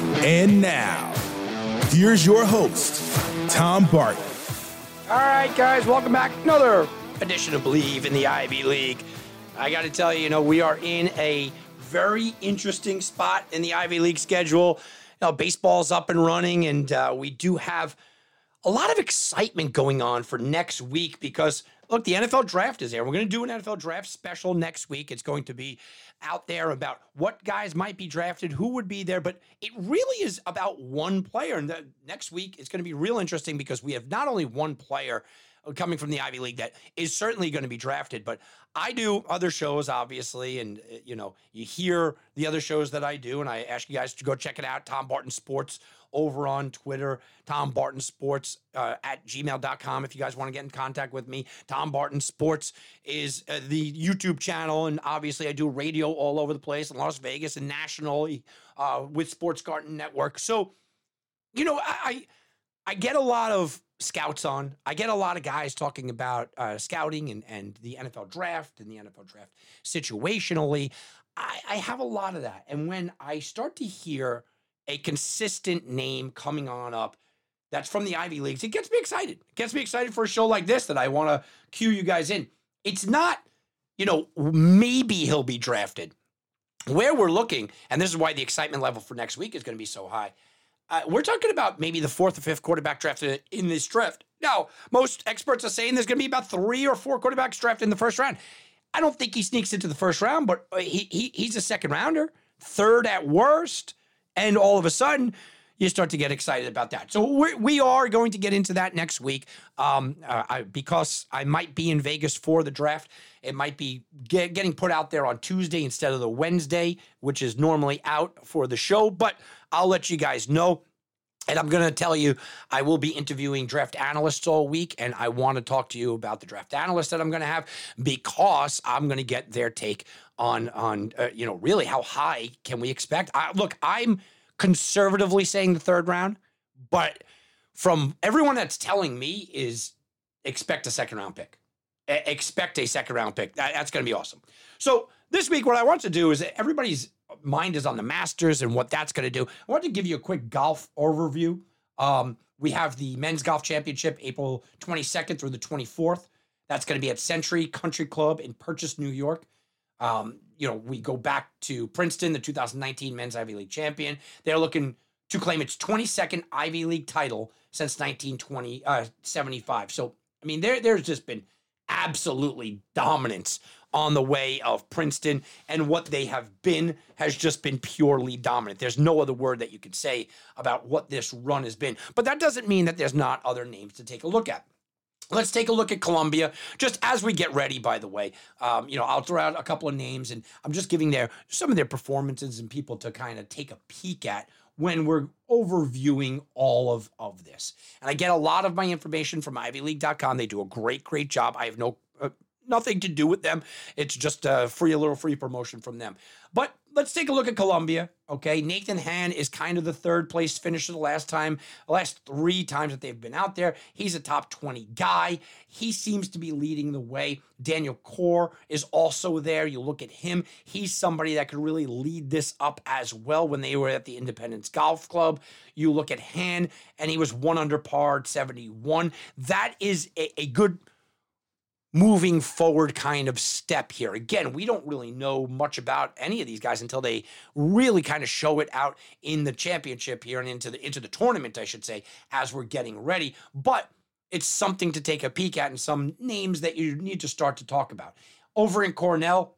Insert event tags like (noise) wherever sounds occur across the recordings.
And now, here's your host, Tom Barton. All right, guys, welcome back. Another edition of Bleav in the Ivy League. I got to tell you, you know, we are in a very interesting spot in the Ivy League schedule. You know, baseball's up and running, and uh, we do have a lot of excitement going on for next week because look, the NFL draft is there. We're going to do an NFL draft special next week. It's going to be out there about what guys might be drafted, who would be there, but it really is about one player. And the, next week it's going to be real interesting because we have not only one player coming from the Ivy League that is certainly going to be drafted, but I do other shows, obviously, and uh, you know, you hear the other shows that I do, and I ask you guys to go check it out. Tom Barton Sports over on Twitter, Tom Barton Sports uh, at gmail.com if you guys want to get in contact with me. Tom Barton Sports is uh, the YouTube channel, and obviously I do radio all over the place in Las Vegas and nationally uh, with Sports Garden Network. So, you know, I, I I get a lot of scouts on. I get a lot of guys talking about uh, scouting and, and the NFL draft and the NFL draft situationally. I, I have a lot of that. And when I start to hear a consistent name coming on up that's from the Ivy Leagues, it gets me excited. It gets me excited for a show like this that I want to cue you guys in. It's not, you know, maybe he'll be drafted. Where we're looking, and this is why the excitement level for next week is going to be so high. Uh, we're talking about maybe the fourth or fifth quarterback drafted in this draft. Now, most experts are saying there's going to be about three or four quarterbacks drafted in the first round. I don't think he sneaks into the first round, but uh, he, he he's a second rounder, third at worst. And all of a sudden, you start to get excited about that. So we're, we are going to get into that next week um, uh, I, because I might be in Vegas for the draft. It might be get, getting put out there on Tuesday instead of the Wednesday, which is normally out for the show. But I'll let you guys know. And I'm going to tell you, I will be interviewing draft analysts all week, and I want to talk to you about the draft analysts that I'm going to have because I'm going to get their take on on uh, you know really how high can we expect. I, look, I'm conservatively saying the third round, but from everyone that's telling me is expect a second round pick. expect a second round pick. That, that's going to be awesome. So this week, what I want to do is everybody's mind is on the Masters and what that's going to do. I wanted to give you a quick golf overview. Um, we have the men's golf championship April 22nd through the 24th. That's going to be at Century Country Club in Purchase, New York. Um, you know, we go back to Princeton, the 2019 men's Ivy League champion. They're looking to claim its 22nd Ivy League title since 1975. Uh, so, I mean, there, there's just been absolutely dominance on the way of Princeton, and what they have been has just been purely dominant. There's no other word that you could say about what this run has been. But that doesn't mean that there's not other names to take a look at. Let's take a look at Columbia just as we get ready. By the way, um, you know I'll throw out a couple of names, and I'm just giving their some of their performances and people to kind of take a peek at when we're overviewing all of of this. And I get a lot of my information from IvyLeague.com. They do a great, great job. I have no nothing to do with them. It's just a free, a little free promotion from them. But let's take a look at Columbia. Okay, Nathan Han is kind of the third place finisher the last time, the last three times that they've been out there. He's a top 20 guy. He seems to be leading the way. Daniel Core is also there. You look at him, he's somebody that could really lead this up as well when they were at the Independence Golf Club. You look at Han, and he was one under par 71. That is a, a good moving forward kind of step here. Again, we don't really know much about any of these guys until they really kind of show it out in the championship here and into the into the tournament, I should say, as we're getting ready. But it's something to take a peek at and some names that you need to start to talk about. Over in Cornell,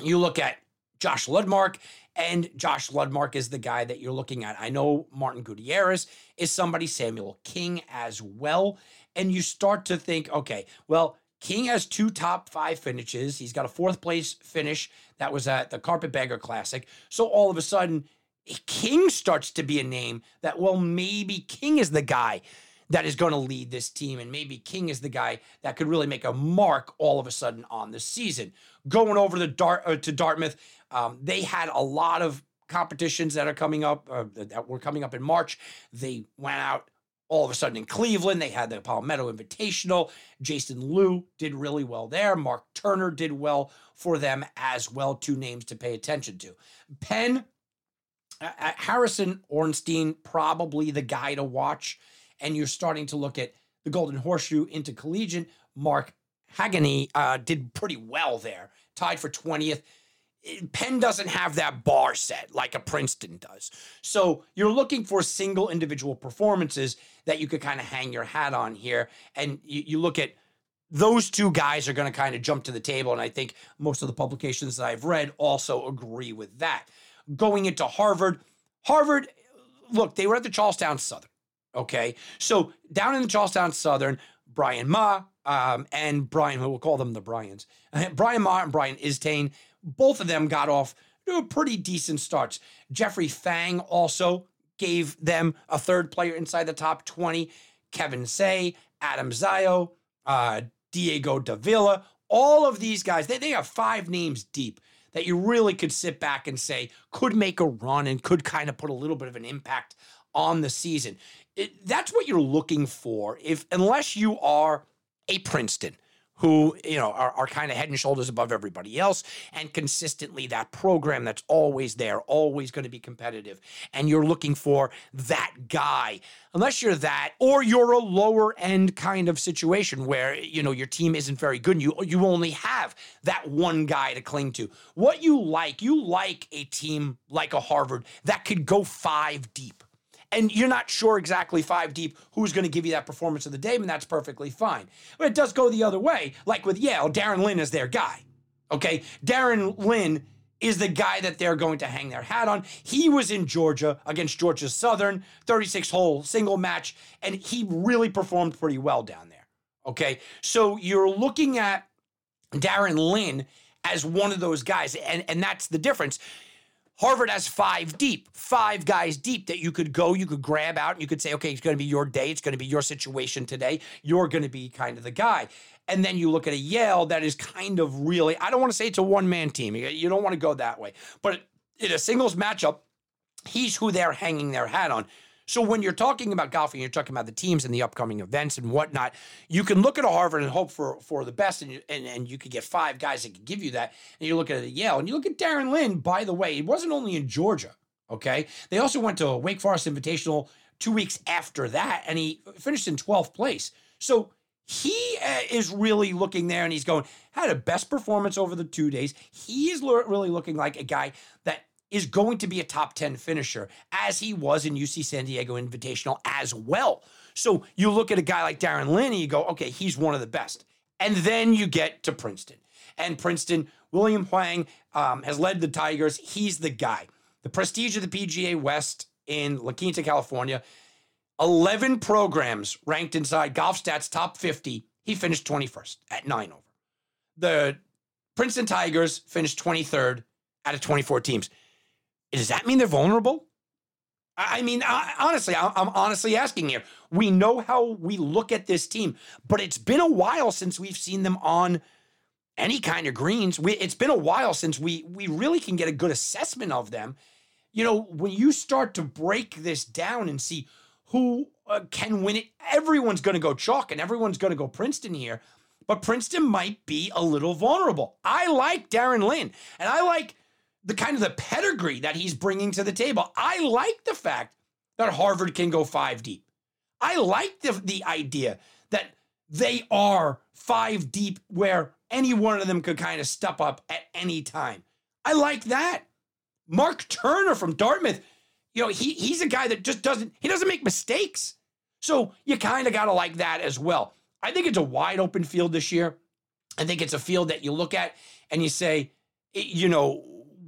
you look at Josh Ludmark, and Josh Ludmark is the guy that you're looking at. I know Martin Gutierrez is somebody, Samuel King as well. And you start to think, okay, well, King has two top five finishes. He's got a fourth place finish that was at the Carpetbagger Classic. So all of a sudden, King starts to be a name that, well, maybe King is the guy that is going to lead this team. And maybe King is the guy that could really make a mark all of a sudden on the season. Going over Dart, uh, to Dartmouth, um, they had a lot of competitions that are coming up, uh, that were coming up in March. They went out all of a sudden in Cleveland. They had the Palmetto Invitational. Jason Liu did really well there. Mark Turner did well for them as well. Two names to pay attention to. Penn, uh, Harrison Ornstein, probably the guy to watch and you're starting to look at the Golden Horseshoe intercollegiate. Mark Hagany uh, did pretty well there, tied for 20th. Penn doesn't have that bar set like a Princeton does. So you're looking for single individual performances that you could kind of hang your hat on here. And you, you look at those two guys are going to kind of jump to the table. And I think most of the publications that I've read also agree with that. Going into Harvard, Harvard, look, they were at the Charleston Southern. Okay. So down in the Charleston Southern, Brian Ma um, and Brian, we'll call them the Bryans, (laughs) Brian Ma and Brian Istane, both of them got off to pretty decent starts. Jeffrey Fang also gave them a third player inside the top 20. Kevin Say, Adam Zio, uh, Diego Davila, all of these guys, they, they have five names deep that you really could sit back and say could make a run and could kind of put a little bit of an impact on the season it, that's what you're looking for. If unless you are a Princeton who you know are, are kind of head and shoulders above everybody else and consistently that program that's always there always going to be competitive and you're looking for that guy. Unless you're that or you're a lower end kind of situation where you know your team isn't very good and you you only have that one guy to cling to. What you like you like a team like a Harvard that could go 5 deep and you're not sure exactly five deep who's going to give you that performance of the day, and that's perfectly fine. But it does go the other way. Like with Yale, Darren Lynn is their guy. Okay. Darren Lynn is the guy that they're going to hang their hat on. He was in Georgia against Georgia Southern, 36 hole single match, and he really performed pretty well down there. Okay. So you're looking at Darren Lynn as one of those guys, and, and that's the difference. Harvard has five deep, five guys deep that you could go, you could grab out, and you could say, okay, it's going to be your day. It's going to be your situation today. You're going to be kind of the guy. And then you look at a Yale that is kind of really, I don't want to say it's a one man team. You don't want to go that way. But in a singles matchup, he's who they're hanging their hat on. So when you're talking about golfing, you're talking about the teams and the upcoming events and whatnot. You can look at a Harvard and hope for for the best, and you, and, and you could get five guys that could give you that. And you look at Yale, and you look at Darren Lynn. By the way, it wasn't only in Georgia. Okay, they also went to a Wake Forest Invitational two weeks after that, and he finished in 12th place. So he uh, is really looking there, and he's going had a best performance over the two days. He is really looking like a guy that is going to be a top 10 finisher, as he was in UC San Diego Invitational as well. So you look at a guy like Darren Lynn and you go, okay, he's one of the best. And then you get to Princeton. And Princeton, William Huang um, has led the Tigers. He's the guy. The prestige of the PGA West in La Quinta, California. 11 programs ranked inside Golf Stats top 50. He finished 21st at nine over. The Princeton Tigers finished 23rd out of 24 teams. Does that mean they're vulnerable? I mean, I, honestly, I'm honestly asking here. We know how we look at this team, but it's been a while since we've seen them on any kind of greens. We, it's been a while since we we really can get a good assessment of them. You know, when you start to break this down and see who uh, can win it, everyone's going to go chalk and everyone's going to go Princeton here. But Princeton might be a little vulnerable. I like Darren Lynn, and I like the kind of the pedigree that he's bringing to the table. I like the fact that Harvard can go five deep. I like the, the idea that they are five deep where any one of them could kind of step up at any time. I like that. Mark Turner from Dartmouth, you know, he, he's a guy that just doesn't, he doesn't make mistakes. So you kind of got to like that as well. I think it's a wide open field this year. I think it's a field that you look at and you say, you know,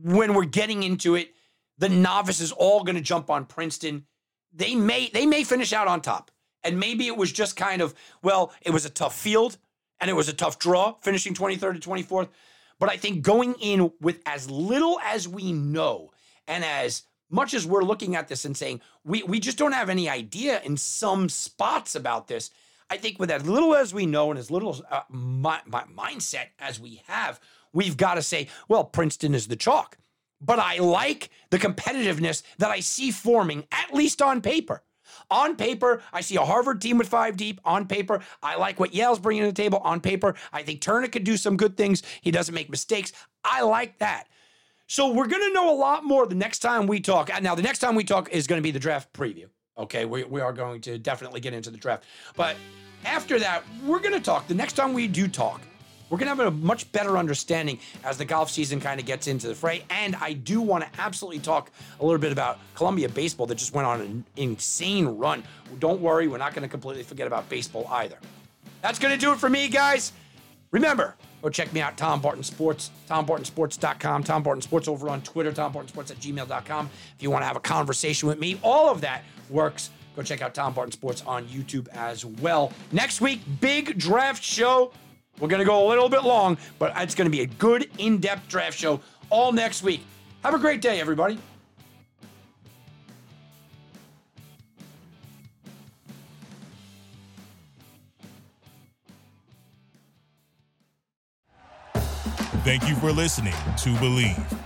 when we're getting into it, the novice is all going to jump on Princeton. They may they may finish out on top. And maybe it was just kind of, well, it was a tough field and it was a tough draw, finishing 23rd to 24th. But I think going in with as little as we know and as much as we're looking at this and saying we, we just don't have any idea in some spots about this, I think with as little as we know and as little uh, my, my mindset as we have, we've got to say, well, Princeton is the chalk. But I like the competitiveness that I see forming, at least on paper. On paper, I see a Harvard team with five deep. On paper, I like what Yale's bringing to the table. On paper, I think Turner could do some good things. He doesn't make mistakes. I like that. So we're going to know a lot more the next time we talk. Now, the next time we talk is going to be the draft preview. Okay, we, we are going to definitely get into the draft. But after that, we're going to talk. The next time we do talk, we're going to have a much better understanding as the golf season kind of gets into the fray. And I do want to absolutely talk a little bit about Columbia baseball that just went on an insane run. Don't worry, we're not going to completely forget about baseball either. That's going to do it for me, guys. Remember, go check me out, Tom Barton Sports, TomBartonSports.com, Tom Barton Sports over on Twitter, TomBartonSports at gmail.com. If you want to have a conversation with me, all of that works. Go check out Tom Barton Sports on YouTube as well. Next week, big draft show. We're going to go a little bit long, but it's going to be a good in depth draft show all next week. Have a great day, everybody. Thank you for listening to Bleav.